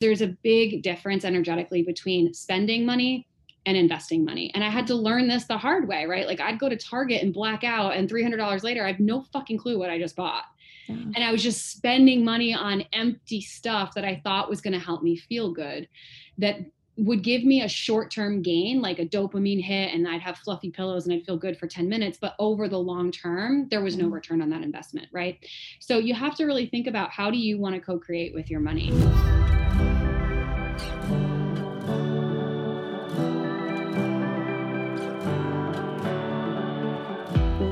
there's a big difference energetically between spending money and investing money. And I had to learn this the hard way, right? Like I'd go to Target and black out, and $300 later, I have no fucking clue what I just bought. Yeah. And I was just spending money on empty stuff that I thought was going to help me feel good, that would give me a short term gain, like a dopamine hit, and I'd have fluffy pillows and I'd feel good for 10 minutes. But over the long term, there was no mm. return on that investment, right? So you have to really think about how do you want to co create with your money.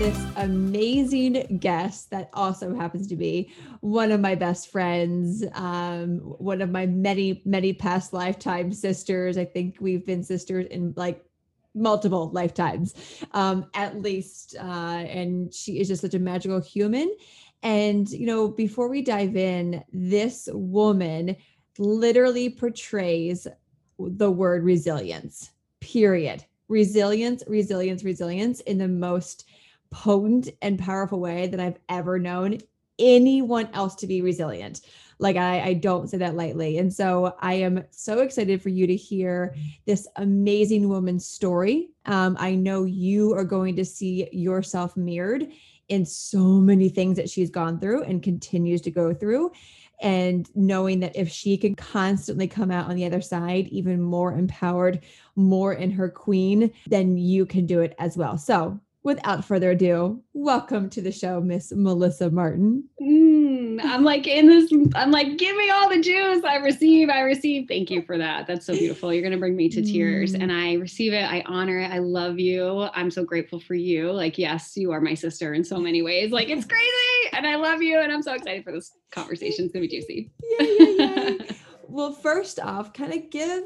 This amazing guest that also happens to be one of my best friends, um, one of my many, many past lifetime sisters. I think we've been sisters in like multiple lifetimes, um, at least. Uh, and she is just such a magical human. And, you know, before we dive in, this woman literally portrays the word resilience, period. Resilience, resilience, resilience in the most potent and powerful way that I've ever known anyone else to be resilient. Like I, I don't say that lightly. And so I am so excited for you to hear this amazing woman's story. Um, I know you are going to see yourself mirrored in so many things that she's gone through and continues to go through. And knowing that if she can constantly come out on the other side, even more empowered, more in her queen, then you can do it as well. So without further ado, welcome to the show, Miss Melissa Martin. Mm, I'm like in this, I'm like, give me all the juice I receive. I receive. Thank you for that. That's so beautiful. You're going to bring me to tears. Mm. And I receive it. I honor it. I love you. I'm so grateful for you. Like, yes, you are my sister in so many ways. Like, it's crazy. And I love you. And I'm so excited for this conversation. It's going to be juicy. Yeah, yeah, yeah. well, first off, kind of give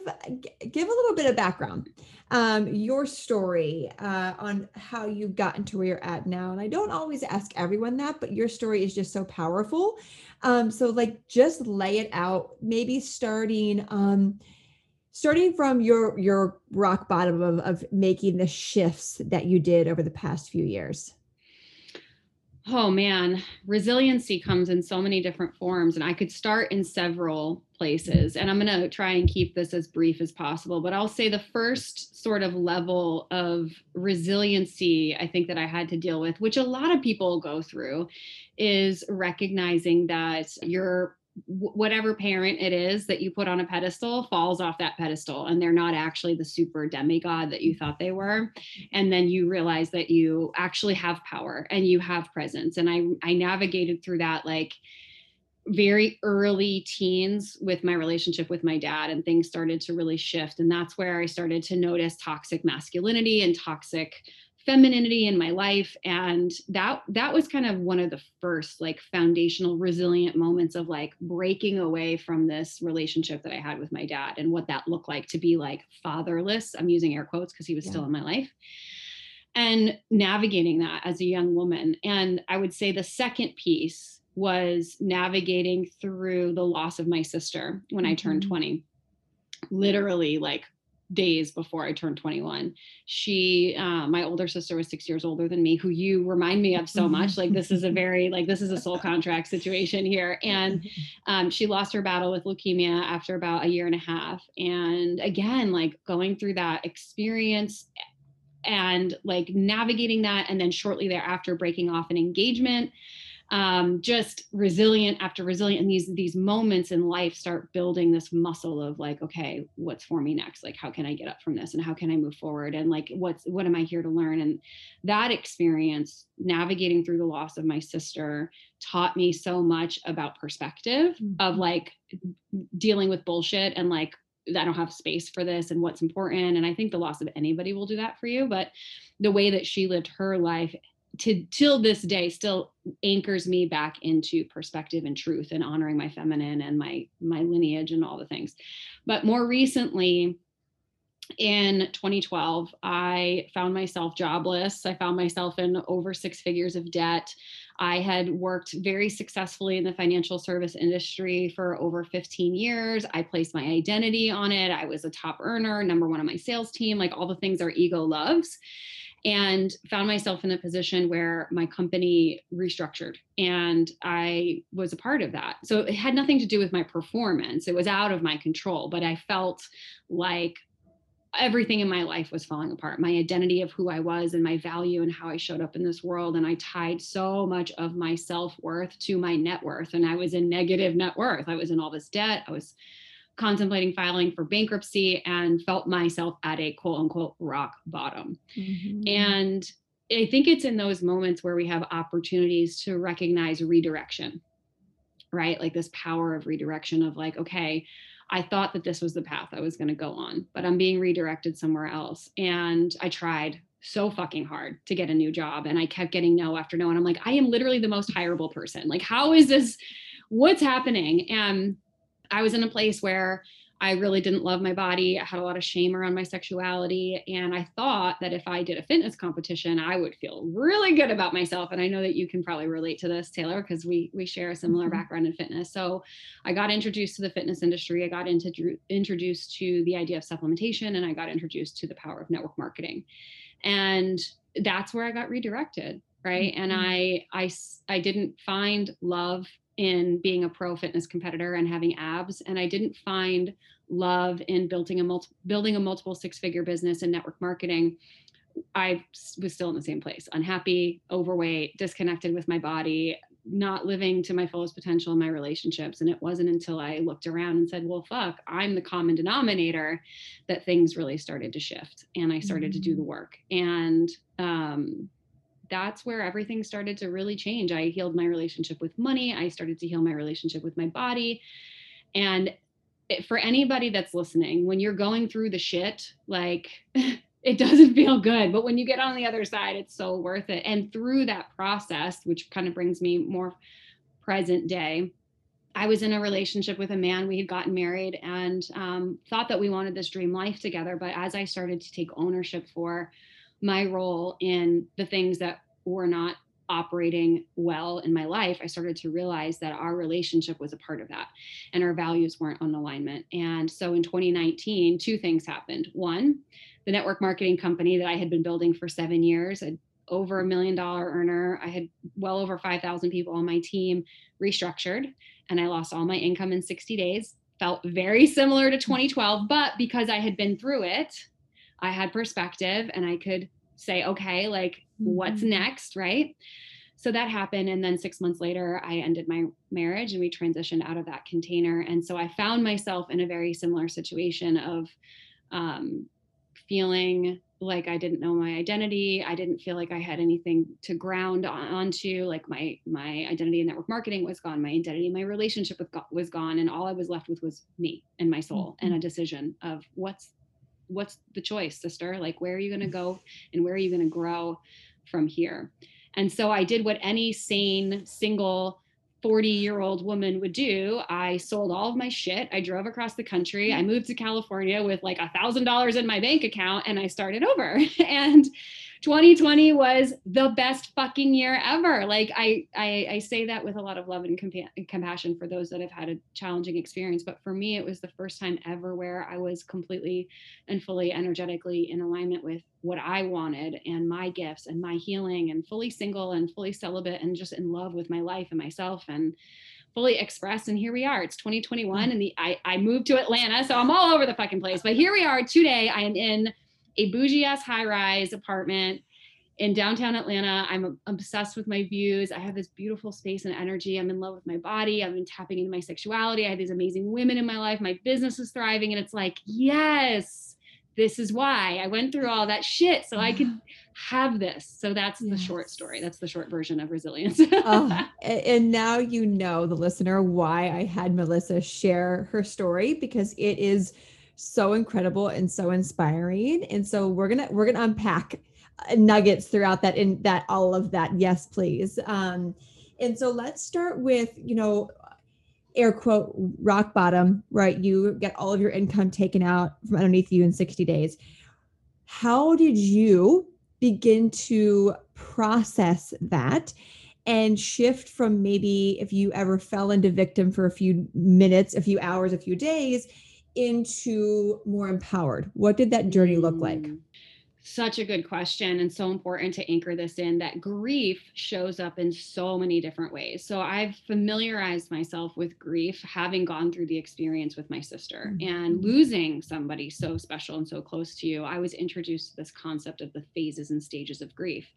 give a little bit of background um, your story uh, on how you've gotten to where you're at now. And I don't always ask everyone that, but your story is just so powerful. Um, so like just lay it out, maybe starting um, starting from your your rock bottom of, of making the shifts that you did over the past few years. Oh man, resiliency comes in so many different forms, and I could start in several places. And I'm going to try and keep this as brief as possible. But I'll say the first sort of level of resiliency I think that I had to deal with, which a lot of people go through, is recognizing that you're whatever parent it is that you put on a pedestal falls off that pedestal and they're not actually the super demigod that you mm-hmm. thought they were. And then you realize that you actually have power and you have presence. And i i navigated through that like very early teens with my relationship with my dad and things started to really shift. And that's where i started to notice toxic masculinity and toxic femininity in my life and that that was kind of one of the first like foundational resilient moments of like breaking away from this relationship that i had with my dad and what that looked like to be like fatherless i'm using air quotes because he was yeah. still in my life and navigating that as a young woman and i would say the second piece was navigating through the loss of my sister when mm-hmm. I turned mm-hmm. 20. Literally, like days before I turned 21. She, uh, my older sister was six years older than me, who you remind me of so much. Like, this is a very, like, this is a soul contract situation here. And um, she lost her battle with leukemia after about a year and a half. And again, like going through that experience and like navigating that. And then shortly thereafter, breaking off an engagement um, just resilient after resilient and these these moments in life start building this muscle of like okay what's for me next like how can i get up from this and how can i move forward and like what's what am i here to learn and that experience navigating through the loss of my sister taught me so much about perspective mm-hmm. of like dealing with bullshit and like I don't have space for this and what's important. And I think the loss of anybody will do that for you. But the way that she lived her life to till this day still anchors me back into perspective and truth and honoring my feminine and my my lineage and all the things. But more recently in 2012 i found myself jobless. I found myself in over six figures of debt. I had worked very successfully in the financial service industry for over 15 years. I placed my identity on it. I was a top earner number one on my sales team like all the things our ego loves and found myself in a position where my company restructured and I was a part of that. So it had nothing to do with my performance. It was out of my control, but I felt like everything in my life was falling apart my identity of who i was and my value and how i showed up in this world and i tied so much of my self-worth to my net worth and i was in negative net worth i was in all this debt i was contemplating filing for bankruptcy and felt myself at a quote unquote rock bottom mm-hmm. and i think it's in those moments where we have opportunities to recognize redirection right like this power of redirection of like okay I thought that this was the path I was going to go on, but I'm being redirected somewhere else. And I tried so fucking hard to get a new job and I kept getting no after no. And I'm like, I am literally the most hireable person. Like, how is this? What's happening? And I was in a place where I really didn't love my body. I had a lot of shame around my sexuality. And I thought that if I did a fitness competition, I would feel really good about myself. And I know that you can probably relate to this, Taylor, because we we share a similar mm-hmm. background in fitness. So I got introduced to the fitness industry. I got into, introduced to the idea of supplementation and I got introduced to the power of network marketing. And that's where I got redirected. Right. Mm-hmm. And I I I didn't find love in being a pro fitness competitor and having abs and i didn't find love in building a multi- building a multiple six figure business in network marketing i was still in the same place unhappy overweight disconnected with my body not living to my fullest potential in my relationships and it wasn't until i looked around and said well fuck i'm the common denominator that things really started to shift and i started mm-hmm. to do the mm. work and um, that's where everything started to really change. I healed my relationship with money. I started to heal my relationship with my body. And it, for anybody that's listening, when you're going through the shit, like it doesn't feel good. But when you get on the other side, it's so worth it. And through that process, which kind of brings me more present day, I was in a relationship with a man. We had gotten married and um, thought that we wanted this dream life together. But as I started to take ownership for my role in the things that were not operating well in my life, I started to realize that our relationship was a part of that and our values weren't on alignment. And so in 2019, two things happened. One, the network marketing company that I had been building for seven years, a, over a million dollar earner, I had well over 5,000 people on my team, restructured, and I lost all my income in 60 days. Felt very similar to 2012, but because I had been through it, I had perspective and I could say, okay, like mm-hmm. what's next, right? So that happened. And then six months later, I ended my marriage and we transitioned out of that container. And so I found myself in a very similar situation of um, feeling like I didn't know my identity. I didn't feel like I had anything to ground onto. Like my my identity in network marketing was gone. My identity, my relationship with God was gone, and all I was left with was me and my soul mm-hmm. and a decision of what's what's the choice, sister? Like, where are you going to go and where are you going to grow from here? And so I did what any sane, single, 40 year old woman would do. I sold all of my shit. I drove across the country. I moved to California with like a thousand dollars in my bank account and I started over. and 2020 was the best fucking year ever. Like I, I, I say that with a lot of love and compa- compassion for those that have had a challenging experience. But for me, it was the first time ever where I was completely and fully energetically in alignment with what I wanted and my gifts and my healing and fully single and fully celibate and just in love with my life and myself and fully expressed and here we are. It's 2021 mm. and the I, I moved to atlanta so i'm all over the fucking place. But here we are today. I am in a bougie ass high rise apartment in downtown Atlanta. I'm obsessed with my views. I have this beautiful space and energy. I'm in love with my body. I've been tapping into my sexuality. I have these amazing women in my life. My business is thriving. And it's like, yes, this is why I went through all that shit so I could have this. So that's yes. the short story. That's the short version of resilience. oh, and now you know, the listener, why I had Melissa share her story because it is so incredible and so inspiring. And so we're gonna we're gonna unpack uh, nuggets throughout that in that all of that. Yes please. Um and so let's start with you know air quote rock bottom right? You get all of your income taken out from underneath you in 60 days. How did you begin to process that and shift from maybe if you ever fell into victim for a few minutes, a few hours, a few days into more empowered? What did that journey look like? Mm. Such a good question, and so important to anchor this in that grief shows up in so many different ways. So, I've familiarized myself with grief having gone through the experience with my sister mm-hmm. and losing somebody so special and so close to you. I was introduced to this concept of the phases and stages of grief.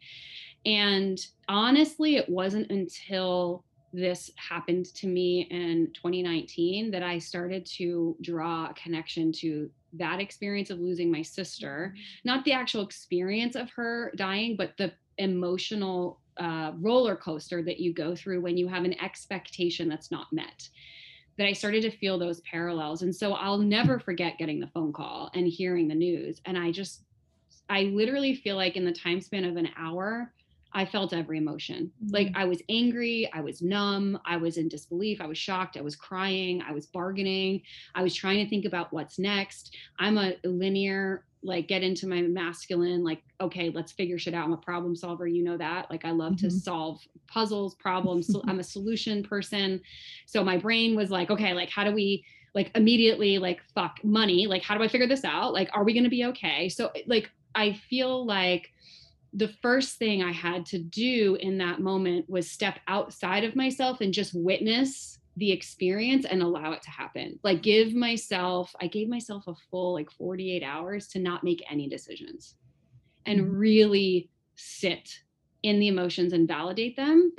And honestly, it wasn't until this happened to me in 2019 that I started to draw a connection to that experience of losing my sister, mm-hmm. not the actual experience of her dying, but the emotional uh, roller coaster that you go through when you have an expectation that's not met. That I started to feel those parallels. And so I'll never forget getting the phone call and hearing the news. And I just, I literally feel like in the time span of an hour, I felt every emotion. Like mm-hmm. I was angry, I was numb, I was in disbelief, I was shocked, I was crying, I was bargaining, I was trying to think about what's next. I'm a linear, like get into my masculine, like, okay, let's figure shit out. I'm a problem solver, you know that. Like I love mm-hmm. to solve puzzles, problems. So I'm a solution person. So my brain was like, okay, like how do we like immediately like fuck money? Like how do I figure this out? Like are we going to be okay? So like I feel like the first thing I had to do in that moment was step outside of myself and just witness the experience and allow it to happen. Like give myself, I gave myself a full like 48 hours to not make any decisions and mm-hmm. really sit in the emotions and validate them.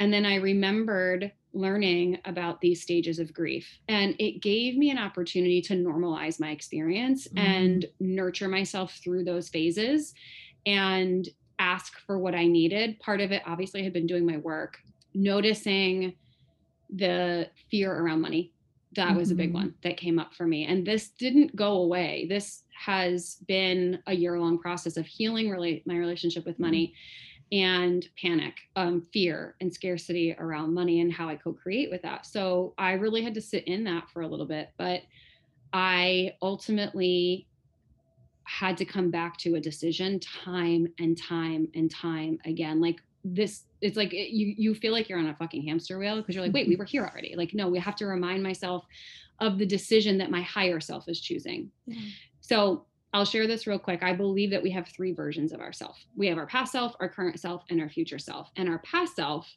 And then I remembered learning about these stages of grief. And it gave me an opportunity to normalize my experience mm-hmm. and nurture myself through those phases and ask for what I needed. Part of it, obviously, had been doing my work, noticing the fear around money. That mm-hmm. was a big mm-hmm. one that came up for me. And this didn't go away. This has been a year long process of healing really my relationship with money and panic, um, fear, and scarcity around money and how I co create with that. So I really had to sit in that for a little bit. But I ultimately had to come back to a decision time and time and time again like this it's like it, you you feel like you're on a fucking hamster wheel because you're like wait we were here already like no we have to remind myself of the decision that my higher self is choosing yeah. so I'll share this real quick. I believe that we have three versions of ourself. We have our past self, our current self, and our future self. And our past self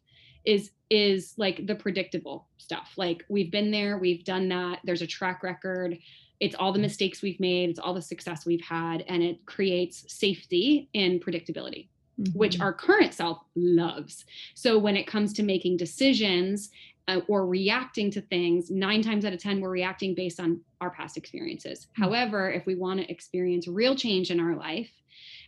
is is like the predictable stuff. Like we've been there, we've done that. There's a track record it's all the mistakes we've made it's all the success we've had and it creates safety and predictability mm-hmm. which our current self loves so when it comes to making decisions uh, or reacting to things nine times out of ten we're reacting based on our past experiences mm-hmm. however if we want to experience real change in our life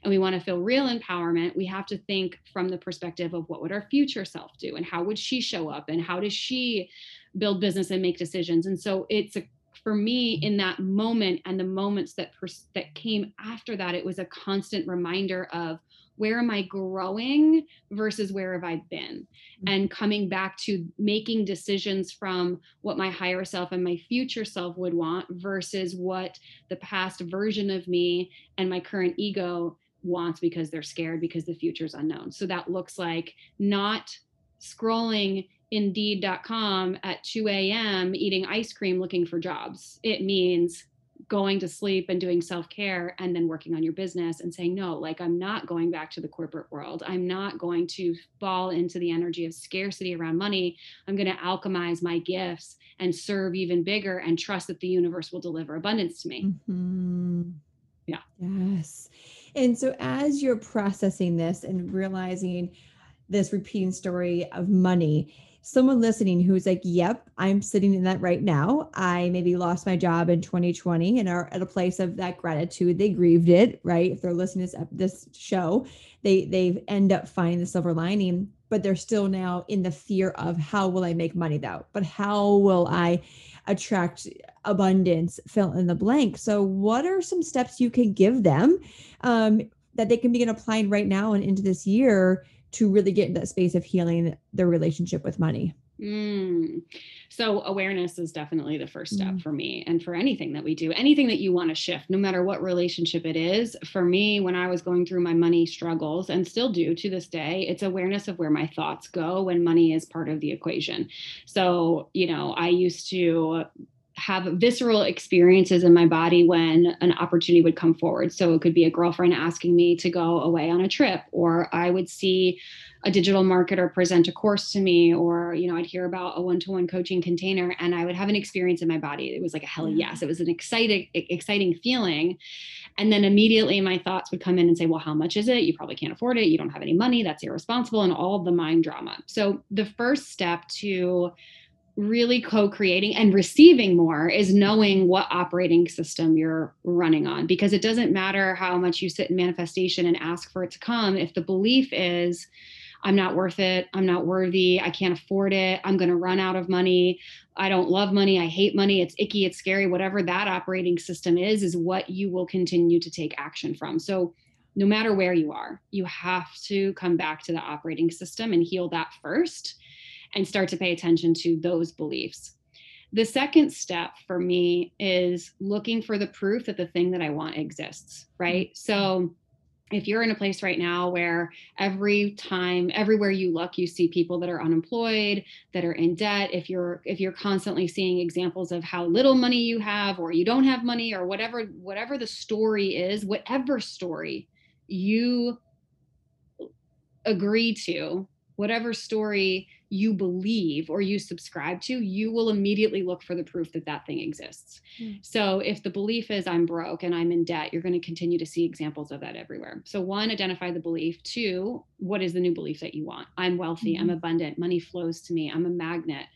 and we want to feel real empowerment we have to think from the perspective of what would our future self do and how would she show up and how does she build business and make decisions and so it's a for me in that moment and the moments that pers- that came after that it was a constant reminder of where am i growing versus where have i been mm-hmm. and coming back to making decisions from what my higher self and my future self would want versus what the past version of me and my current ego wants because they're scared because the future is unknown so that looks like not scrolling indeed.com at 2 a.m. eating ice cream looking for jobs. It means going to sleep and doing self-care and then working on your business and saying no like i'm not going back to the corporate world i'm not going to fall into the energy of scarcity around money i'm going to alchemize my gifts and serve even bigger and trust that the universe will deliver abundance to me mm-hmm. yeah yes and so as you're processing this and realizing this repeating story of money someone listening who's like, yep, I'm sitting in that right now. I maybe lost my job in 2020 and are at a place of that gratitude. They grieved it, right? If they're listening to this, show, they they end up finding the silver lining, but they're still now in the fear of how will I make money though? But how will I attract abundance? Fill in the blank. So, what are some steps you can give them? Um, that they can begin applying right now and into this year to really get in that space of healing their relationship with money? Mm. So awareness is definitely the first step mm. for me and for anything that we do, anything that you want to shift, no matter what relationship it is. For me, when I was going through my money struggles and still do to this day, it's awareness of where my thoughts go when money is part of the equation. So, you know, I used to have visceral experiences in my body when an opportunity would come forward. So it could be a girlfriend asking me to go away on a trip, or I would see a digital marketer present a course to me, or you know, I'd hear about a one-to-one coaching container, and I would have an experience in my body. It was like a hell yes. It was an exciting, exciting feeling. And then immediately my thoughts would come in and say, well, how much is it? You probably can't afford it. You don't have any money. That's irresponsible, and all of the mind drama. So the first step to really co-creating and receiving more is knowing what operating system you're running on because it doesn't matter how much you sit in manifestation and ask for it to come. If the belief is i'm not worth it. I'm not worthy. I can't afford it. I'm going to run out of money. I don't love money. I hate money. It's icky. It's scary. Whatever that operating system is is what you will continue to take action from. So no matter where you are you have to come back to the operating system and heal that first and start to pay attention to those beliefs. The second step for me is looking for the proof that the thing that I want exists, right? Mm-hmm. So if you're in a place right now where every time everywhere you look you see people that are unemployed that are in debt if you're if you're constantly seeing examples of how little money you have or you don't have money or whatever whatever the story is whatever story you agree to whatever story you believe or you subscribe to, you will immediately look for the proof that that thing exists. Mm. So if the belief is I'm broke and I'm in debt, you're going to continue to see examples of that everywhere. So one, identify the belief. Two, what is the new belief that you want? I'm wealthy, mm-hmm. I'm abundant, money flows to me, I'm a magnet,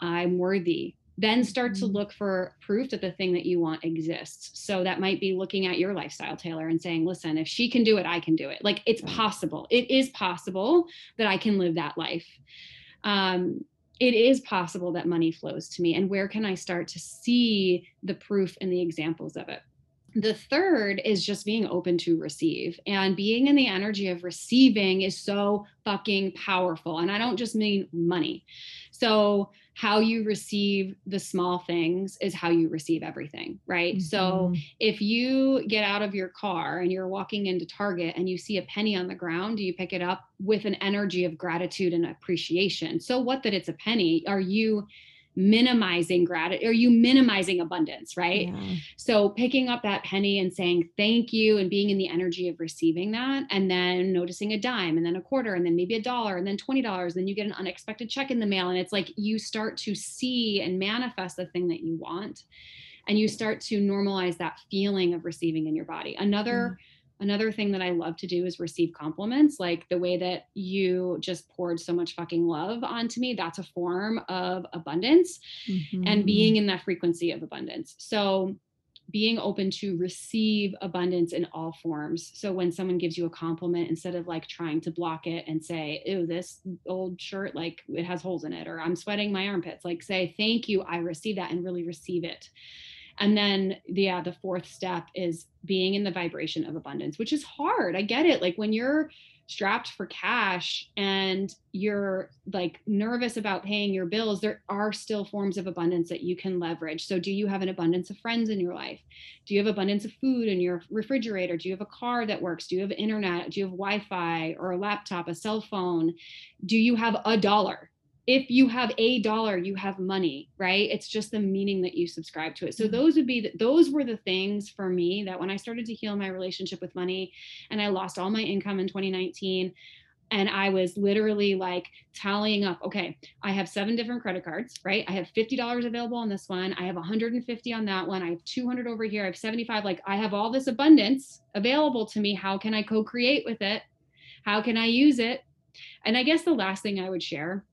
I'm worthy. Then start mm-hmm. to look for proof that the thing that you want exists. So that might be looking at your lifestyle, Taylor, and saying, listen, if she can do it, I can do it. Like it's possible. It is possible that I can live that life um, it is possible that money flows to me and where can i start to see the proof and the examples of it the third is just being open to receive and being in the energy of receiving is so fucking powerful and i don't just mean money so how you receive the small things is how you receive everything, right? Mm-hmm. So if you get out of your car and you're walking into Target and you see a penny on the ground, do you pick it up with an energy of gratitude and appreciation? So what that it's a penny? Are you minimizing gratitude are you minimizing abundance right? Yeah. so picking up that penny and saying thank you and being in the energy of receiving that and then noticing a dime and then a quarter and then maybe a dollar and then $20 then you get an unexpected check in the mail and it's like you start to see and manifest the thing that you want and you start to normalize that feeling of receiving in your body. Another mm another thing that I love to do is receive compliments. Like the way that you just poured so much fucking love onto me, that's a form of abundance mm-hmm. and being in that frequency of abundance. So being open to receive abundance in all forms. So when someone gives you a compliment, instead of like trying to block it and say, "Ew, this old shirt like it has holes in it," or "I'm sweating my armpits," like say, "Thank you, I receive that," and really receive it. And then, yeah, the fourth step is being in the vibration of abundance, which is hard. I get it. Like when you're strapped for cash and you're like nervous about paying your bills, there are still forms of abundance that you can leverage. So, do you have an abundance of friends in your life? Do you have abundance of food in your refrigerator? Do you have a car that works? Do you have internet? Do you have Wi Fi or a laptop, a cell phone? Do you have a dollar? If you have a dollar you have money right? It's just the meaning that you subscribe to it. So mm-hmm. those would be the, those were the things for me that when i started to heal my relationship with money and i lost all my income in 2019 and i was literally like tallying up okay i have seven different credit cards right? I have $50 available on this one. I have 150 on that one. I have 200 over here. I have 75 like i have all this abundance available to me. How can i co-create with it? How can i use it? And i guess the last thing i would share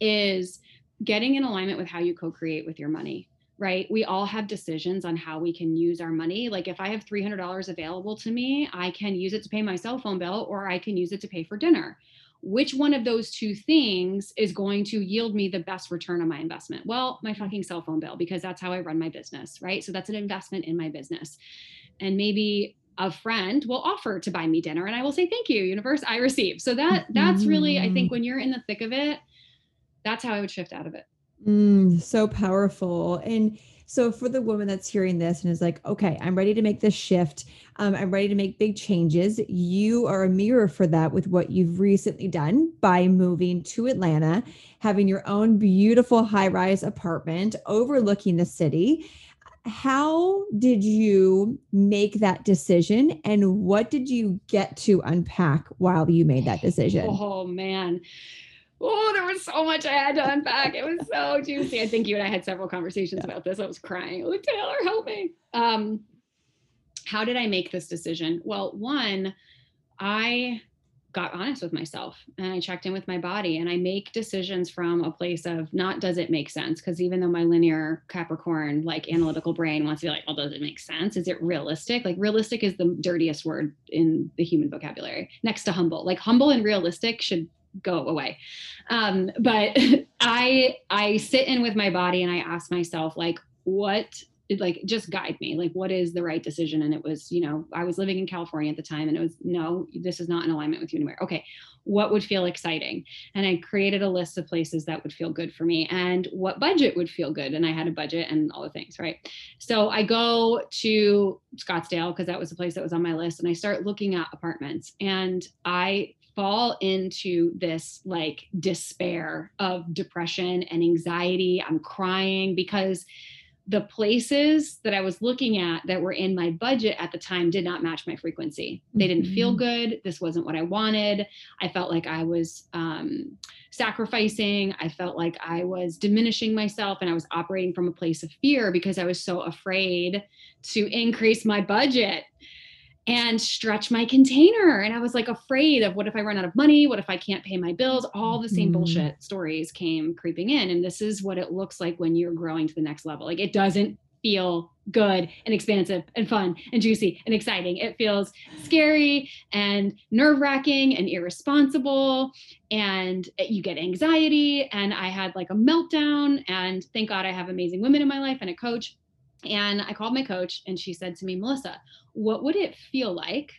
is getting in alignment with how you co-create with your money right? We all have decisions on how we can use our money. Like if i have $300 available to me i can use it to pay my cell phone bill or i can use it to pay for dinner. Which one of those two things is going to yield me the best return on my investment? Well my fucking cell phone bill because that's how i run my business right? So that's an investment in my business. And maybe a friend will offer to buy me dinner and I will say, thank you, universe, I receive. So that that's really, I think Mm. when you're in the thick of it, that's how I would shift out of it. Mm, so powerful. And so for the woman that's hearing this and is like, okay, I'm ready to make this shift. Um, I'm ready to make big changes. You are a mirror for that with what you've recently done by moving to Atlanta, having your own beautiful high rise apartment overlooking the city. How did you make that decision and what did you get to unpack while you made that decision? Oh man. Oh, there was so much I had to unpack. It was so juicy. I think you and I had several conversations about this. I was crying. Oh, Taylor, help me. Um, how did I make this decision? Well, one, I got honest with myself and I checked in with my body and I make decisions from a place of not does it make sense? Because even though my linear Capricorn, like analytical brain wants to be like, well, does it make sense? Is it realistic? Like realistic is the dirtiest word in the human vocabulary next to humble. Like humble and realistic should go away. Um, but I I sit in with my body and I ask myself, like, what like just guide me. Like what is the right decision? And it was you know i was living in california at the time and it was no this is not in alignment with you anywhere. Okay what would feel exciting? And i created a list of places that would feel good for me and what budget would feel good. And i had a budget and all the things right? So i go to scottsdale because that was the place that was on my list and i start looking at apartments. And i fall into this like despair of depression and anxiety i'm crying because the places that I was looking at that were in my budget at the time did not match my frequency. They didn't feel Mhm. good. This wasn't what I wanted. I felt like I was um, sacrificing. I felt like I was diminishing myself and I was operating from a place of fear because I was so afraid to increase my budget and stretch my container. And I was like afraid of what if I run out of money? What if I can't pay my bills? All the same Mhm. bullshit stories came creeping in. And this is what it looks like when you're growing to the next level. Like it doesn't feel good and expansive and fun and juicy and exciting. It feels scary and nerve wracking and irresponsible. And you get anxiety. And I had like a meltdown. And thank God I have amazing women in my life and a coach. And I called my coach and she said to me, Melissa, what would it feel like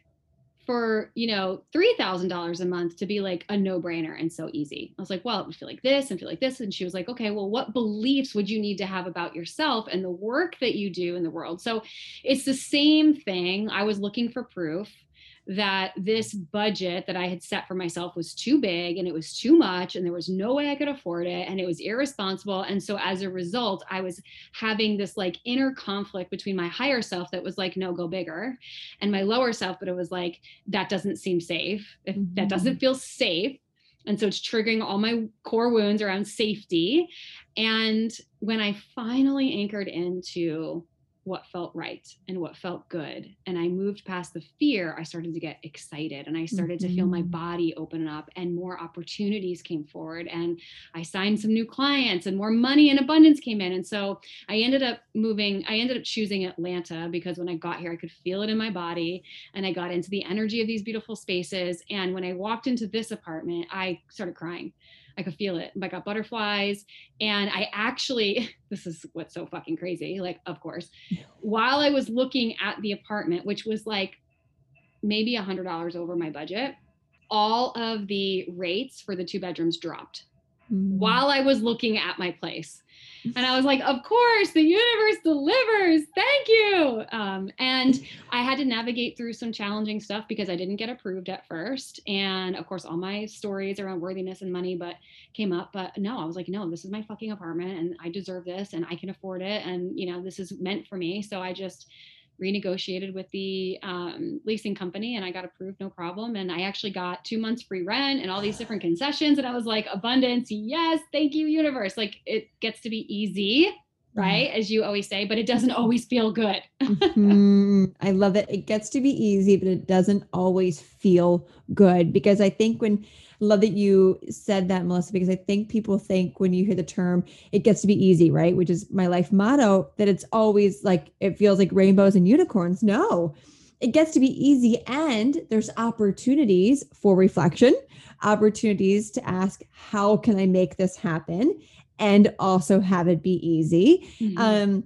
for, you know, $3,000 a month to be like a no brainer and so easy? I was like, well, it would feel like this and feel like this. And she was like, okay, well, what beliefs would you need to have about yourself and the work that you do in the world? So it's the same thing. I was looking for proof that this budget that I had set for myself was too big and it was too much and there was no way I could afford it and it was irresponsible. And so as a result, I was having this like inner conflict between my higher self that was like, no, go bigger, and my lower self, but it was like, that doesn't seem safe. If that mm-hmm. doesn't feel safe. And so it's triggering all my core wounds around safety. And when I finally anchored into what felt right and what felt good. And I moved past the fear, I started to get excited and I started to feel my Mhm. body open up and more opportunities came forward. And I signed some new clients and more money and abundance came in. And so I ended up moving, I ended up choosing Atlanta because when I got here, I could feel it in my body and I got into the energy of these beautiful spaces. And when I walked into this apartment, I started crying. I could feel it. I got butterflies. And I actually, this is what's so fucking crazy. Like, of course, while I was looking at the apartment, which was like maybe a hundred dollars over my budget, all of the rates for the two bedrooms dropped Mm. while I was looking at my place. And I was like, of course, the universe delivers. Thank you. Um, and I had to navigate through some challenging stuff because I didn't get approved at first. And of course, all my stories around worthiness and money, but came up. But no, I was like, no, this is my fucking apartment and I deserve this and I can afford it. And, you know, this is meant for me. So I just renegotiated with the um, leasing company and I got approved, no problem. And I actually got two months free rent and all these different concessions. And I was like, abundance, yes, thank you, universe. Like it gets to be easy, right? As you always say, but it doesn't always feel good. Mhm. I love it. It gets to be easy, but it doesn't always feel good because I think when love that you said that, Melissa, because I think people think when you hear the term, it gets to be easy, right? Which is my life motto, that it's always like it feels like rainbows and unicorns. No, it gets to be easy and there's opportunities for reflection, opportunities to ask, how can I make this happen? And also have it be easy. Mm-hmm. Um,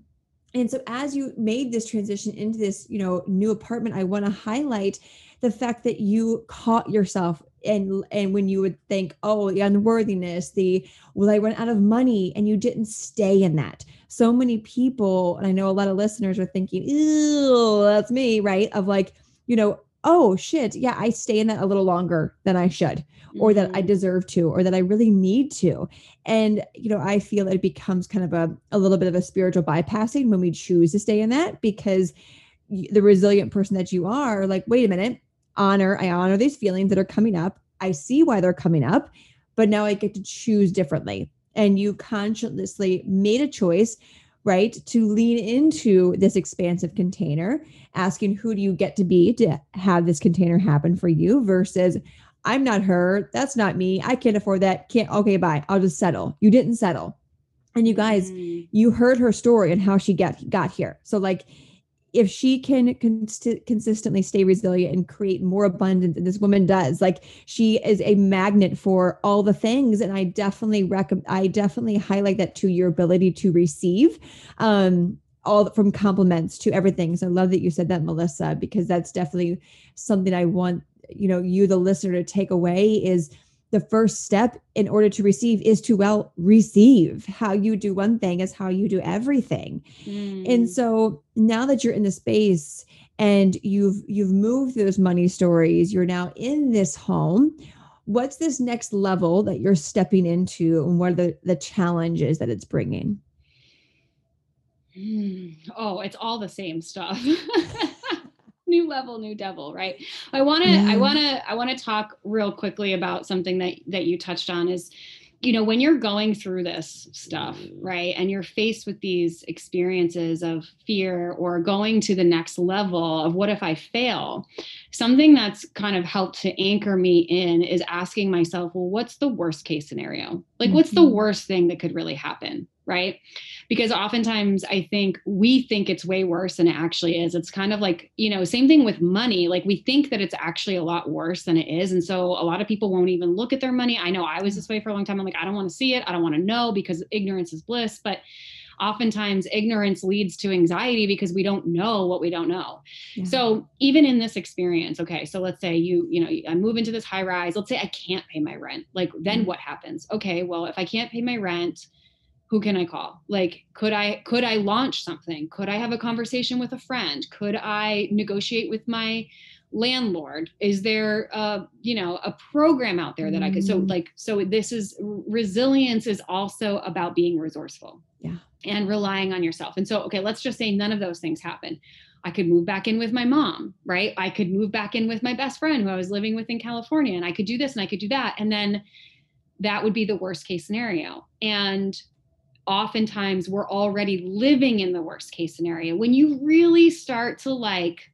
and so as you made this transition into this you know new apartment i want to highlight the fact that you caught yourself and and when you would think oh the unworthiness the well i run out of money and you didn't stay in that so many people and i know a lot of listeners are thinking ew that's me right of like you know oh shit yeah i stay in that a little longer than i should or mm-hmm. that i mm-hmm. deserve to or that i really need to and you know i feel it becomes kind of a, a little bit of a spiritual bypassing when we choose to stay in that because the resilient person that you are like wait a minute honor i honor these feelings that are coming up. I see why they're coming up but now i get to choose differently. And you consciously made a choice right to lean into this expansive container asking who do you get to be to have this container happen for you versus i'm not her. That's not me. I can't afford that. Can't okay bye. I'll just settle. You didn't settle. And you guys mm. you heard her story and how she get got here. So like if she can cons- consistently stay resilient and create more abundance and this woman does like she is a magnet for all the things. And i definitely recommend i definitely highlight that to your ability to receive um all from compliments to everything. So i love that you said that melissa because that's definitely something i want you know you the listener to take away is the first step in order to receive is to well receive how you do one thing is how you do everything mm. and so now that you're in the space and you've you've moved those money stories you're now in this home what's this next level that you're stepping into and what are the the challenges that it's bringing mm. oh it's all the same stuff new level new devil right i want to i want to i want to talk real quickly about something that that you touched on is you know when you're going through this stuff right and you're faced with these experiences of fear or going to the next level of what if i fail something that's kind of helped to anchor me in is asking myself well what's the worst case scenario like mm-hmm. what's the mm-hmm. worst thing that could really happen right? Because oftentimes I think we think it's way worse than it actually is. It's kind of like, you know, same thing with money. Like we think that it's actually a lot worse than it is. And so a lot of people won't even look at their money. I know I was this way for a long time. I'm like, I don't want to see it. I don't want to know because ignorance is bliss. But oftentimes ignorance leads to anxiety because we don't know what we don't know. Yeah. So even in this experience, okay, so let's say you, you know, I move into this high rise. Let's say I can't pay my rent. Like then mm-hmm. what happens? Okay, well, if I can't pay my rent, who can i call like could i could i launch something could i have a conversation with a friend could i negotiate with my landlord is there a you know a program out there that i could so mm. like so this is resilience is also about being resourceful yeah and relying on yourself and so okay let's just say none of those things happen I could move back in with my mom, right? I could move back in with my best friend who I was living with in California, and I could do this and I could do that. And then that would be the worst case scenario. And oftentimes we're already living in the worst case scenario. When you really start to like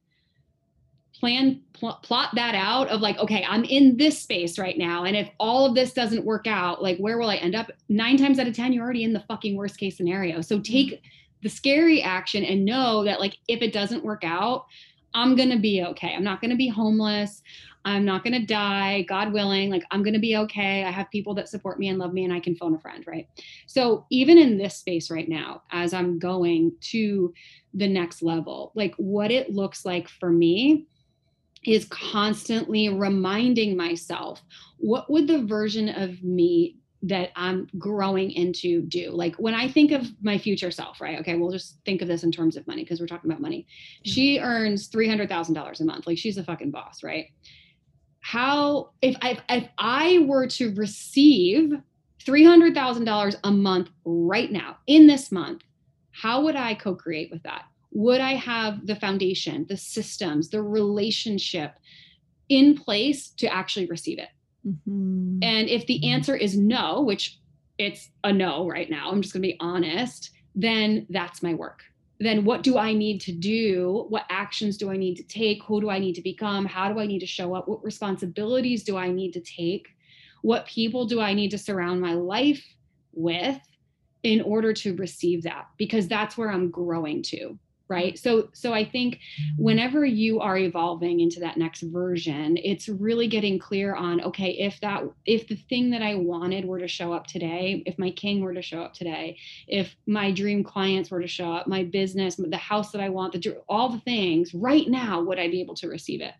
plan pl- plot that out of like okay i'm in this space right now and if all of this doesn't work out like where will i end up nine times out of ten you're already in the fucking worst case scenario so take mm-hmm. the scary action and know that like if it doesn't work out i'm gonna be okay i'm not gonna be homeless I'm not going to die, God willing. Like, I'm going to be okay. I have people that support me and love me, and I can phone a friend, right? So, even in this space right now, as I'm going to the next level, like what it looks like for me is constantly reminding myself what would the version of me that I'm growing into do. Like when I think of my future self, right? Okay, we'll just think of this in terms of money because we're talking about money. Mm-hmm. She earns $300,000 a month. Like she's a fucking boss, right? How if I if I were to receive $300,000 a month right now in this month, how would I co-create with that? Would I have the foundation, the systems, the relationship in place to actually receive it? Mm-hmm. And if the mm-hmm. answer is no, which it's a no right now, I'm just going to be honest, then that's my work then what do I need to do? What actions do I need to take? Who do I need to become? How do I need to show up? What responsibilities do I need to take? What people do I need to surround my life with in order to receive that? Because that's where I'm growing to. Right? Mm-hmm. So so i think whenever you are evolving into that next version it's really getting clear on okay if that if the thing that i wanted were to show up today if my king were to show up today if my dream clients were to show up my business the house that i want the all the things right now would i be able to receive it?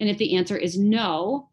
And if the answer is no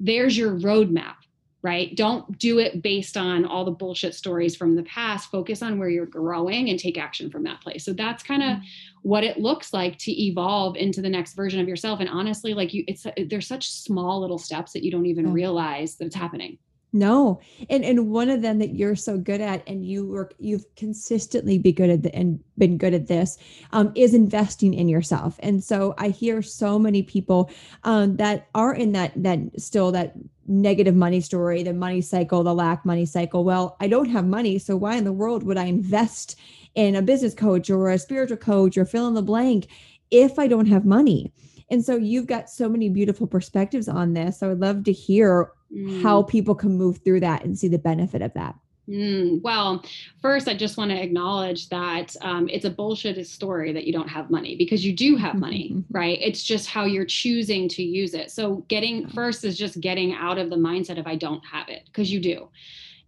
there's your roadmap right? Don't do it based on all the bullshit stories from the past. Focus on where you're growing and take action from that place. So that's kind of mm-hmm. what it looks like to evolve into the next version of yourself. And honestly, like you, it's there's such small little steps that you don't even realize that it's happening. No. And and one of them that you're so good at and you work you've consistently be good at the, and been good at this um, is investing in yourself. And so I hear so many people um, that are in that that still that negative money story, the money cycle, the lack money cycle. Well, I don't have money, so why in the world would I invest in a business coach or a spiritual coach or fill in the blank if I don't have money? And so you've got so many beautiful perspectives on this. I'd love to hear mm. how people can move through that and see the benefit of that. Mm, well, first, I just want to acknowledge that um, it's a bullshit story that you don't have money because you do have money, right? It's just how you're choosing to use it. So, getting first is just getting out of the mindset of I don't have it because you do,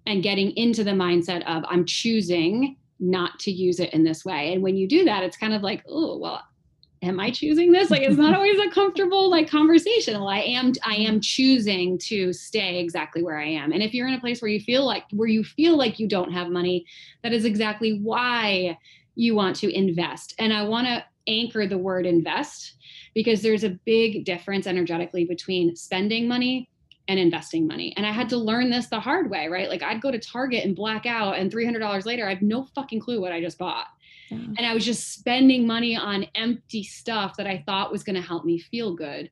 and getting into the mindset of I'm choosing not to use it in this way. And when you do that, it's kind of like, oh, well, am i choosing this like it's not always a comfortable like conversation i am i am choosing to stay exactly where i am and if you're in a place where you feel like where you feel like you don't have money that is exactly why you want to invest and i want to anchor the word invest because there's a big difference energetically between spending money and investing money. And I had to learn this the hard way, right? Like I'd go to Target and black out, and $300 later, I have no fucking clue what I just bought. Yeah. And I was just spending money on empty stuff that I thought was going to help me feel good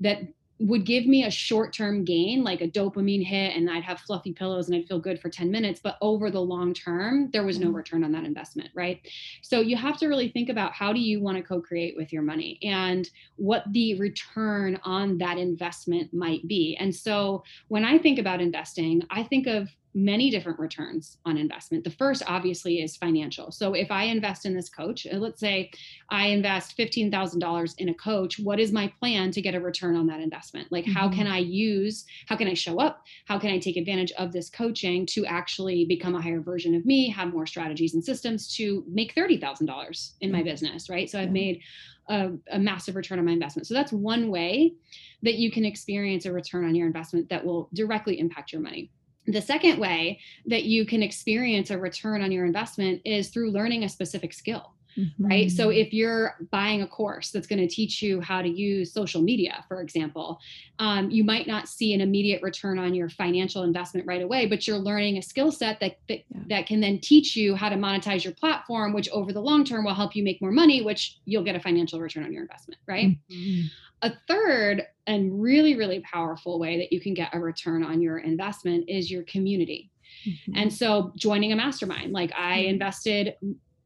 that would give me a short term gain, like a dopamine hit, and I'd have fluffy pillows and I'd feel good for 10 minutes. But over the long term, there was no mm-hmm. return on that investment, right? So you have to really think about how do you want to co create with your money and what the return on that investment might be. And so when I think about investing, I think of many different returns on investment. The first, obviously, is financial. So if I invest in this coach, uh, let's say I invest $15,000 in a coach, what is my plan to get a return on that investment? Like, mm-hmm. how can I use, how can I show up? How can I take advantage of this coaching to actually become a higher version of me, have more strategies and systems to make $30,000 in my business, right? So I've made a, a, massive return on my investment. So that's one way that you can experience a return on your investment that will directly impact your money. The second way that you can experience a return on your investment is through learning a specific skill. Mm-hmm. Right. So if you're buying a course that's going to teach you how to use social media, for example, um, you might not see an immediate return on your financial investment right away, but you're learning a skill set that that, yeah. that can then teach you how to monetize your platform, which over the long term will help you make more money, which you'll get a financial return on your investment. Right. Mm-hmm. A third and really, really powerful way that you can get a return on your investment is your community. Mm-hmm. And so joining a mastermind, like I mm-hmm. invested,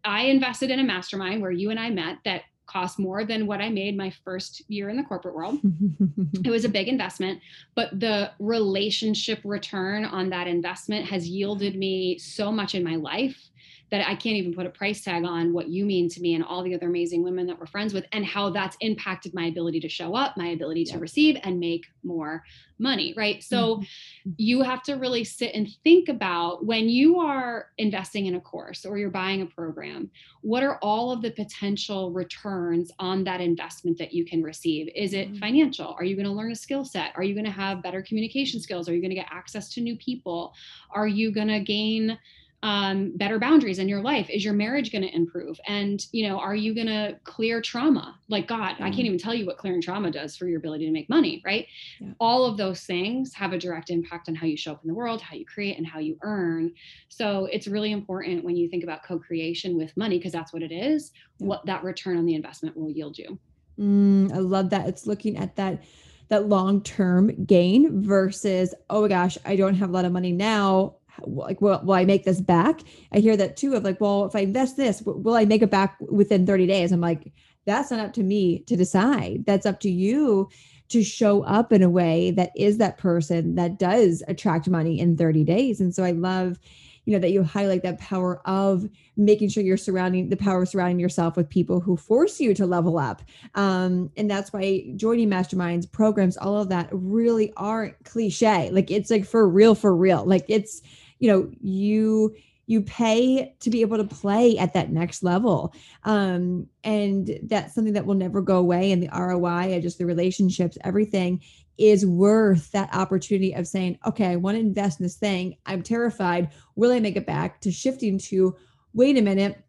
I invested in a mastermind where you and I met that cost more than what I made my first year in the corporate world. it was a big investment, but the relationship return on that investment has yielded me so much in my life that I can't even put a price tag on what you mean to me and all the other amazing women that we're friends with and how that's impacted my ability to show up, my ability to receive and make more money, right? So mm-hmm. you have to really sit and think about when you are investing in a course or you're buying a program, what are all of the potential returns on that investment that you can receive? Is it mm-hmm. financial? Are you going to learn a skill set? Are you going to have better communication skills? Are you going to get access to new people? Are you going to gain um, better boundaries in your life. Is your marriage going to improve? And you know are you going to clear trauma? Like god i can't even tell you what clearing trauma does for your ability to make money right? Yeah. all of those things have a direct impact on how you show up in the world how you create and how you earn. So it's really important when you think about co-creation with money because that's what it is yeah. what that return on the investment will yield you. Mm, i love that. It's looking at that that long-term gain versus oh my gosh i don't have a lot of money now like will, will i make this back? I hear that too of like well if i invest this will i make it back within 30 days? I'm like that's not up to me to decide. That's up to you to show up in a way that is that person that does attract money in 30 days. And so i love you know that you highlight that power of making sure you're surrounding the power of surrounding yourself with people who force you to level up. Um, and that's why joining masterminds programs all of that really aren't cliche. Like it's like for real for real. Like it's you know you you pay to be able to play at that next level. Um, and that's something that will never go away. And the roi just the relationships everything is worth that opportunity of saying okay i want to invest in this thing. I'm terrified. Will i make it back? To shifting to wait a minute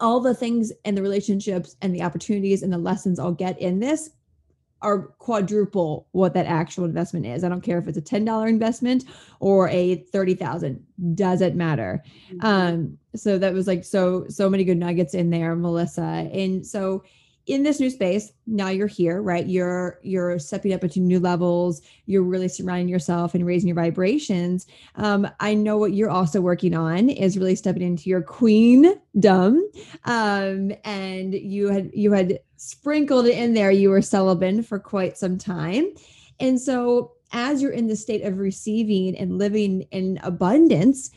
all the things and the relationships and the opportunities and the lessons i'll get in this are quadruple what that actual investment is. I don't care if it's a $10 investment or a 30,000, doesn't matter. Mm-hmm. Um, so that was like so so many good nuggets in there, Melissa. And so in this new space now you're here right you're you're stepping up into new levels you're really surrounding yourself and raising your vibrations um, i know what you're also working on is really stepping into your queendom um, and you had you had sprinkled in there you were celibate for quite some time and so as you're in the state of receiving and living in abundance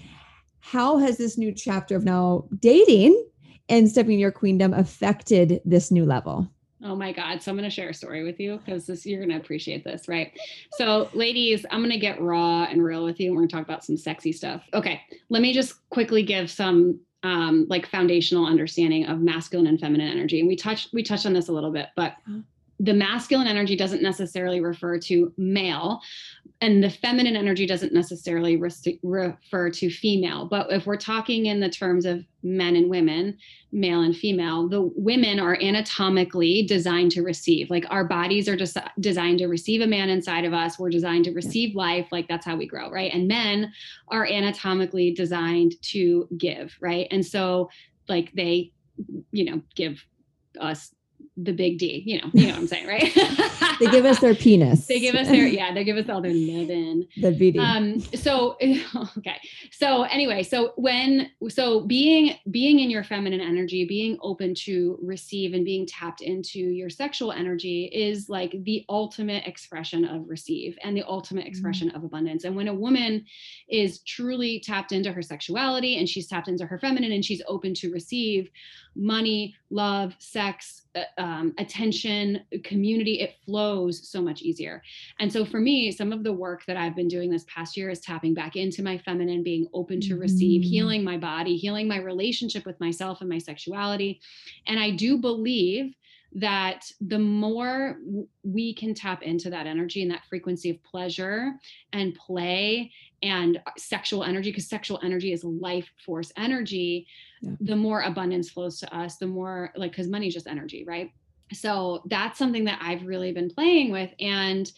how has this new chapter of now dating and stepping in your queendom affected this new level? Oh my God. So I'm going to share a story with you because you're going to appreciate this, right? So, ladies, I'm going to get raw and real with you. And we're going to talk about some sexy stuff. Okay. Let me just quickly give some um, like foundational understanding of masculine and feminine energy. And we touched we touched on this a little bit, but the masculine energy doesn't necessarily refer to male and the feminine energy doesn't necessarily re- refer to female but if we're talking in the terms of men and women male and female the women are anatomically designed to receive like our bodies are just designed to receive a man inside of us we're designed to receive life like that's how we grow right? And men are anatomically designed to give right? And so like they you know give us the big D, you know, you know what I'm saying, right? they give us their penis. They give us their, yeah, they give us all their lovin'. The BD. Um, so, okay. So anyway, so when, so being, being in your feminine energy, being open to receive and being tapped into your sexual energy is like the ultimate expression of receive and the ultimate mm-hmm. expression mm-hmm. of abundance. And when a woman is truly tapped into her sexuality and she's tapped into her feminine and she's open to receive money, love, sex, uh, um, attention, community, it flows so much easier. And so for me, some of the work that I've been doing this past year is tapping back into my feminine, being open to receive, mm-hmm. healing my body, healing my relationship with myself and my sexuality. And I do believe that the more we can tap into that energy and that frequency of pleasure and play and uh, sexual energy, because sexual energy is life force energy, yeah. the more abundance flows to us, the more like, because money is just energy, right? So that's something that I've really been playing with. And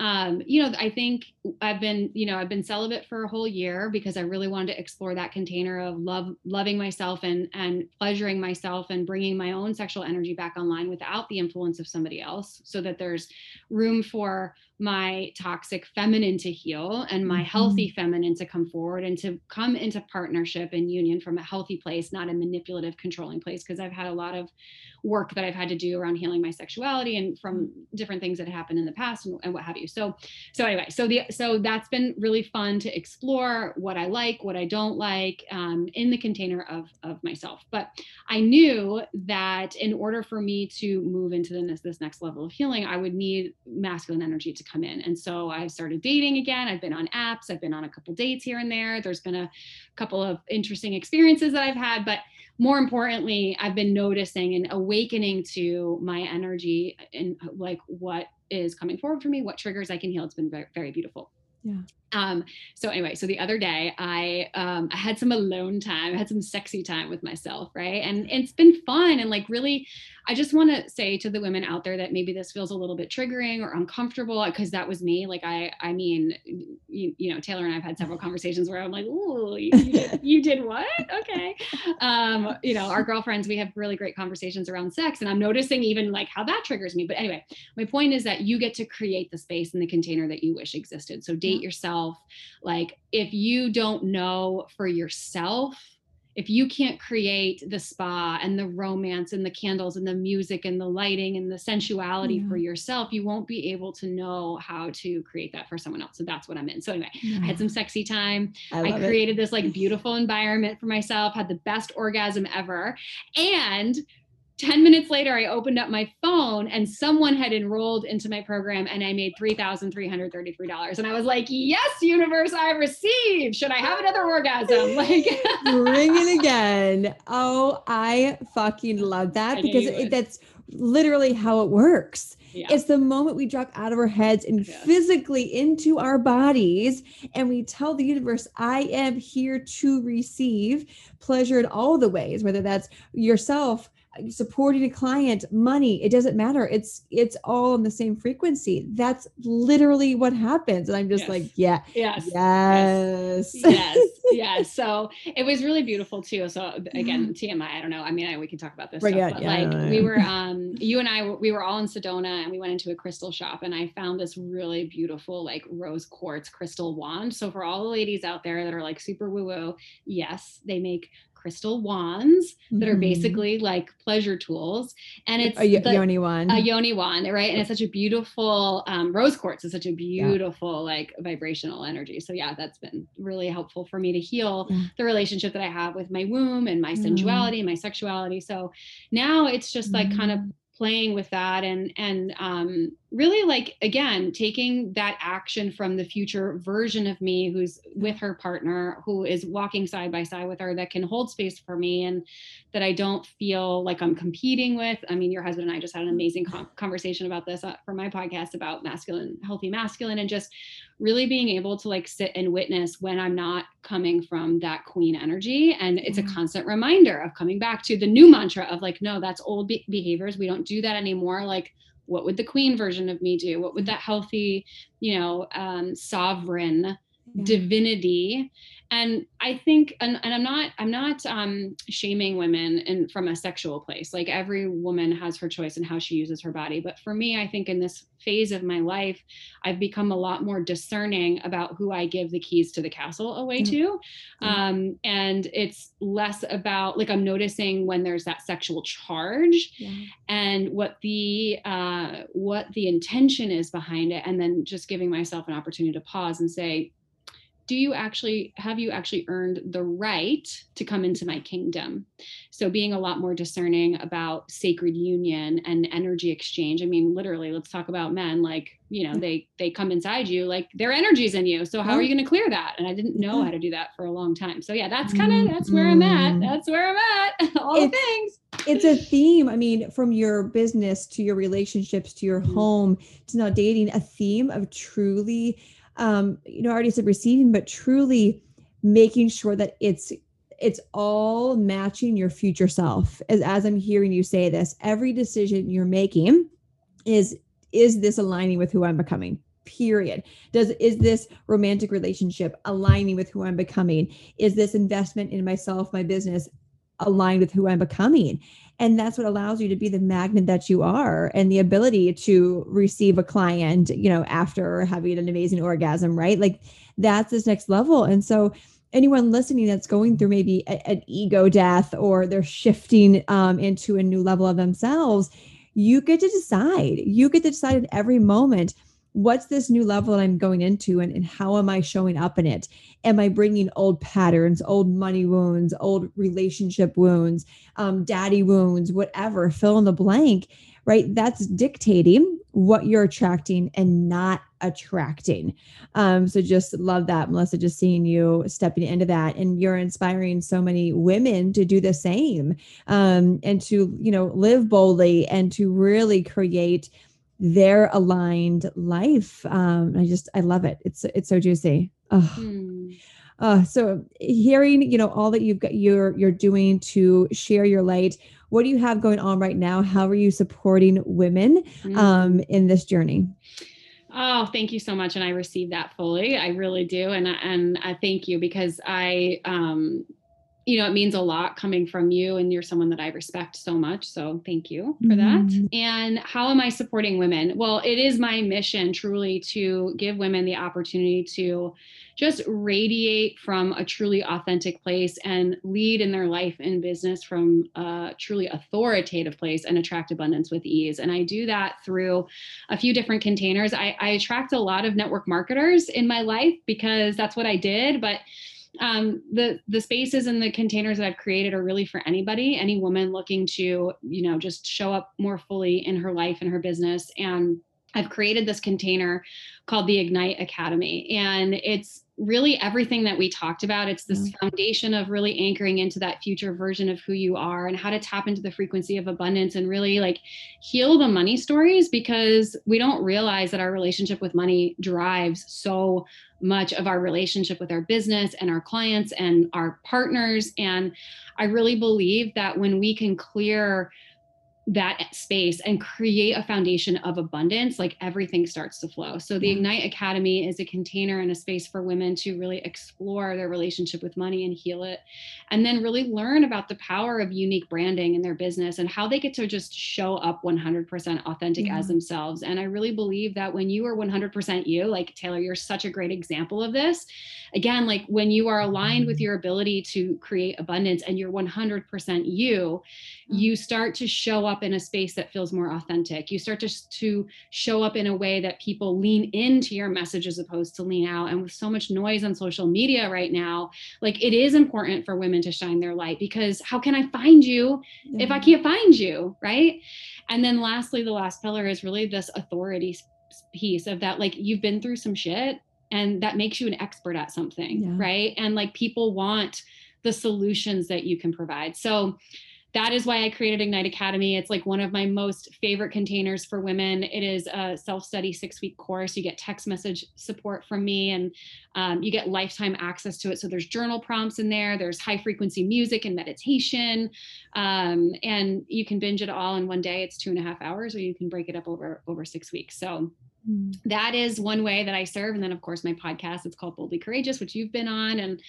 um, you know, I think I've been, you know, I've been celibate for a whole year because I really wanted to explore that container of love, loving myself and and pleasuring myself and bringing my own sexual energy back online without the influence of somebody else, so that there's room for my toxic feminine to heal and my mm-hmm. healthy feminine to come forward and to come into partnership and union from a healthy place, not a manipulative, controlling place. Because I've had a lot of work that I've had to do around healing my sexuality and from different things that happened in the past and, and what have you. So, so anyway, so the so that's been really fun to explore what I like, what I don't like, um, in the container of of myself. But I knew that in order for me to move into the, this next level of healing, I would need masculine energy to come in. And so I've started dating again. I've been on apps. I've been on a couple dates here and there. There's been a couple of interesting experiences that I've had, but more importantly, I've been noticing and awakening to my energy and like what is coming forward for me, what triggers I can heal. It's been very, very beautiful. Yeah. Um, so anyway, so the other day I um I had some alone time, I had some sexy time with myself, right? And, it's been fun and like really I just want to say to the women out there that maybe this feels a little bit triggering or uncomfortable because that was me. Like I I mean, you, you know, Taylor and I've had several conversations where I'm like, "Oh, you, you, did, you did what?" Okay. Um, you know, our girlfriends, we have really great conversations around sex and I'm noticing even like how that triggers me. But anyway, my point is that you get to create the space and the container that you wish existed. So date yourself. Like if you don't know for yourself if you can't create the spa and the romance and the candles and the music and the lighting and the sensuality yeah. for yourself, you won't be able to know how to create that for someone else. So that's what I'm in. So anyway, yeah. I had some sexy time. I, I created it. this like beautiful environment for myself, had the best orgasm ever. And 10 minutes later, I opened up my phone and someone had enrolled into my program and I made $3,333. And I was like, yes, universe, I received. Should I have another orgasm? Like, bring it again. Oh, I fucking love that I because it, that's literally how it works. Yeah. It's the moment we drop out of our heads and yeah. physically into our bodies, and we tell the universe, I am here to receive pleasure in all the ways, whether that's yourself, supporting a client money it doesn't matter. It's it's all in the same frequency. That's literally what happens. And i'm just yes. like yeah yes. yes. Yes. Yes. So it was really beautiful too. So again tmi i don't know. I mean I, we can talk about this stuff, but yeah, like we were um you and i we were all in sedona and we went into a crystal shop and i found this really beautiful like rose quartz crystal wand. So for all the ladies out there that are like super woo woo yes they make crystal wands that mm-hmm. are basically like pleasure tools. And it's a the, yoni wand. A yoni wand, right? And it's such a beautiful um, rose quartz is such a beautiful yeah. like vibrational energy. So yeah, that's been really helpful for me to heal yeah. the relationship that I have with my womb and my mm-hmm. sensuality and my sexuality. So now it's just like mm-hmm. kind of playing with that and and um, really like again taking that action from the future version of me who's with her partner who is walking side by side with her that can hold space for me and that I don't feel like I'm competing with. I mean, your husband and I just had an amazing conversation about this uh, for my podcast about masculine, healthy masculine, and just really being able to like sit and witness when I'm not coming from that queen energy. And it's a constant reminder of coming back to the new mantra of like, no, that's old be- behaviors. We don't do that anymore. Like, what would the queen version of me do? What would that healthy, you know, um, sovereign yeah. divinity and i think and, and i'm not i'm not um shaming women in from a sexual place. Like every woman has her choice in how she uses her body. But for me i think in this phase of my life i've become a lot more discerning about who i give the keys to the castle away mm-hmm. to. Um and it's less about like i'm noticing when there's that sexual charge yeah. and what the uh what the intention is behind it. And then just giving myself an opportunity to pause and say do you actually have you actually earned the right to come into my kingdom? So being a lot more discerning about sacred union and energy exchange i mean literally let's talk about men like you know mm. they they come inside you like their energy's in you. So how are mm. you going to clear that? And i didn't know mm. how to do that for a long time. So yeah that's kind of that's where i'm at. that's where i'm at. All it's, the things. it's a theme i mean from your business to your relationships to your home to now dating a theme of truly um, you know, I already said receiving, but truly making sure that it's it's all matching your future self. As as I'm hearing you say this, every decision you're making is is this aligning with who I'm becoming? period does is this romantic relationship aligning with who i'm becoming is this investment in myself my business aligned with who i'm becoming. And that's what allows you to be the magnet that you are and the ability to receive a client you know after having an amazing orgasm right? Like that's this next level. And so anyone listening that's going through maybe a, an ego death or they're shifting um, into a new level of themselves you get to decide. You get to decide at every moment what's this new level that I'm going into and, and how am I showing up in it? Am I bringing old patterns, old money wounds, old relationship wounds, um, daddy wounds, whatever, fill in the blank, right? That's dictating what you're attracting and not attracting. Um, so just love that, Melissa, just seeing you stepping into that. And you're inspiring so many women to do the same um, and to, you know, live boldly and to really create their aligned life. Um, I just I love it. It's it's so juicy. Oh. Mm. Uh, so hearing you know all that you've got you're you're doing to share your light what do you have going on right now how are you supporting women mm. um, in this journey Oh, thank you so much, and I receive that fully. I really do, and and I thank you because I um you know, it means a lot coming from you, and you're someone that I respect so much. So thank you for that. Mm. And how am I supporting women? Well, it is my mission truly to give women the opportunity to just radiate from a truly authentic place and lead in their life and business from a truly authoritative place and attract abundance with ease. And I do that through a few different containers. I, I attract a lot of network marketers in my life because that's what I did. But um, the the spaces and the containers that I've created are really for anybody, any woman looking to, you know, just show up more fully in her life and her business. And I've created this container called the Ignite Academy, and it's really everything that we talked about. It's this Mm. foundation of really anchoring into that future version of who you are and how to tap into the frequency of abundance and really like heal the money stories because we don't realize that our relationship with money drives so much of our relationship with our business and our clients and our partners. And I really believe that when we can clear that space and create a foundation of abundance, like everything starts to flow. So, the mm-hmm. Ignite Academy is a container and a space for women to really explore their relationship with money and heal it. And then really learn about the power of unique branding in their business and how they get to just show up 100% authentic as mm-hmm. themselves. And I really believe that when you are 100% you, like Taylor, you're such a great example of this. Again, like when you are aligned with mm-hmm. your ability to create abundance and you're 100% you, you start to show up in a space that feels more authentic. You start to, to show up in a way that people lean into your message as opposed to lean out. And with so much noise on social media right now, like it is important for women to shine their light because how can I find you if I mm-hmm. can't find you? Right. And then lastly, the last pillar is really this authority piece of that, like you've been through some shit and that makes you an expert at something. Yeah. Right. And like people want the solutions that you can provide. So, that is why I created Ignite Academy. It's like one of my most favorite containers for women. It is a self study six week course. You get text message support from me and um, you get lifetime access to it. So there's journal prompts in there, there's high frequency music and meditation. Um, and you can binge it all in one day. It's two and a half hours, or you can break it up over over six weeks. So Mm. that is one way that I serve. And then, of course, my podcast, it's called Boldly Courageous, which you've been on. And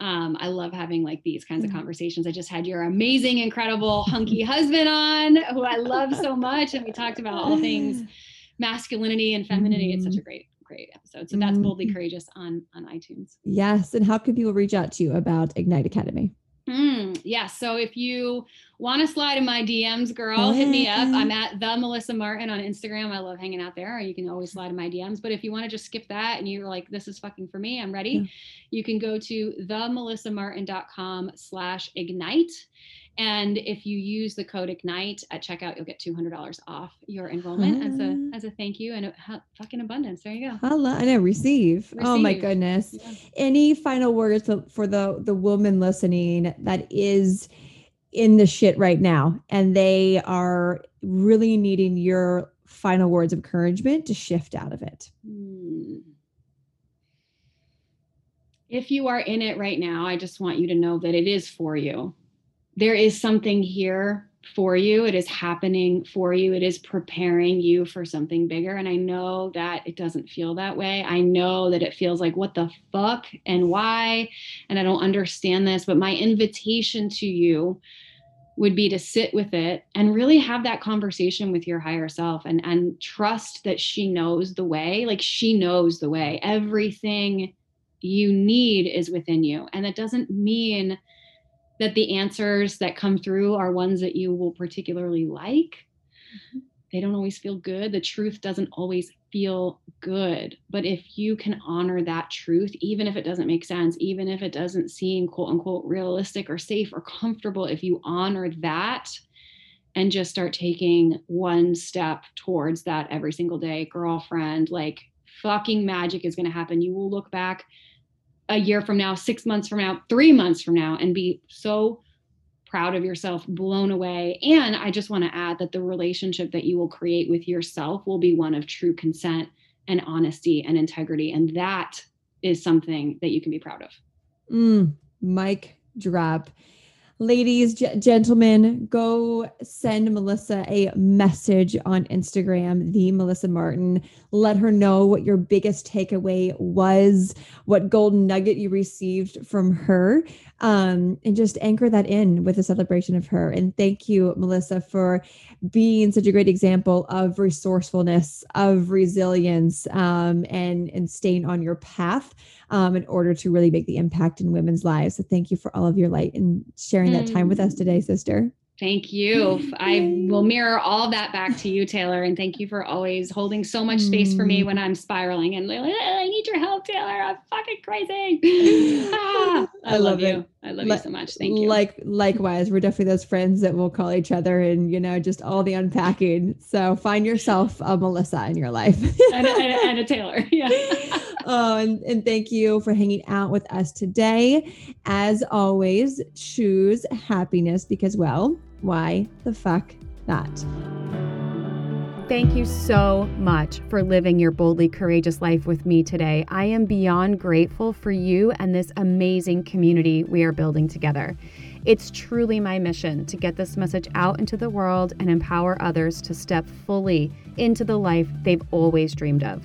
um, I love having like these kinds of conversations. I just had your amazing, incredible, hunky husband on, who I love so much. And we talked about all things masculinity and femininity. It's such a great, great episode. So that's Boldly Mhm. Courageous on on iTunes. Yes. And how can people reach out to you about Ignite Academy? Mm, yeah. So if you want to slide in my DMs, girl, hit me up. I'm at the Melissa Martin on Instagram. I love hanging out there. Or you can always slide in my DMs. But if you want to just skip that and you're like, this is fucking for me, I'm ready. Yeah. You can go to themelissamartin.com slash ignite. And if you use the code ignite at checkout, you'll get $200 off your enrollment as a as a thank you and a hu- fucking abundance. There you go. Hello. I know. Receive. Oh my goodness. Yeah. Any final words for- for the the woman listening that is in the shit right now and they are really needing your final words of encouragement to shift out of it? Hmm. If you are in it right now, I just want you to know that it is for you. There is something here for you. It is happening for you. It is preparing you for something bigger. And I know that it doesn't feel that way. I know that it feels like, what the fuck and why? And I don't understand this. But my invitation to you would be to sit with it and really have that conversation with your higher self and and trust that she knows the way like she knows the way everything you need is within you and that doesn't mean that the answers that come through are ones that you will particularly like. Mm-hmm. They don't always feel good. The truth doesn't always feel good. But if you can honor that truth even if it doesn't make sense even if it doesn't seem quote unquote realistic or safe or comfortable if you honor that and just start taking one step towards that every single day girlfriend like fucking magic is going to happen. You will look back a year from now 6 months from now 3 months from now and be so proud of yourself, blown away. And I just want to add that the relationship that you will create with yourself will be one of true consent and honesty and integrity. And that is something that you can be proud of. Mm, mic drop. Ladies, g- gentlemen, go send Melissa a message on Instagram, the Melissa Martin. Let her know what your biggest takeaway was, what golden nugget you received from her, um, and just anchor that in with a celebration of her. And thank you, Melissa, for being such a great example of resourcefulness, of resilience, um, and and staying on your path um, in order to really make the impact in women's lives. So thank you for all of your light and sharing that time with us mm. today, sister. Thank you. I will mirror all that back to you, Taylor. And thank you for always holding so much space for me mm. when I'm spiraling and like, I need your help, Taylor. I'm fucking crazy. ah, I, I, love, love you. I love you so much. Thank you. Like likewise, we're definitely those friends that will call each other and you know just all the unpacking. So find yourself a Melissa in your life and, and, and a Taylor. Yeah. oh, and, and thank you for hanging out with us today. As always, choose happiness because well why the fuck not? Thank you so much for living your boldly courageous life with me today. I am beyond grateful for you and this amazing community we are building together. It's truly my mission to get this message out into the world and empower others to step fully into the life they've always dreamed of.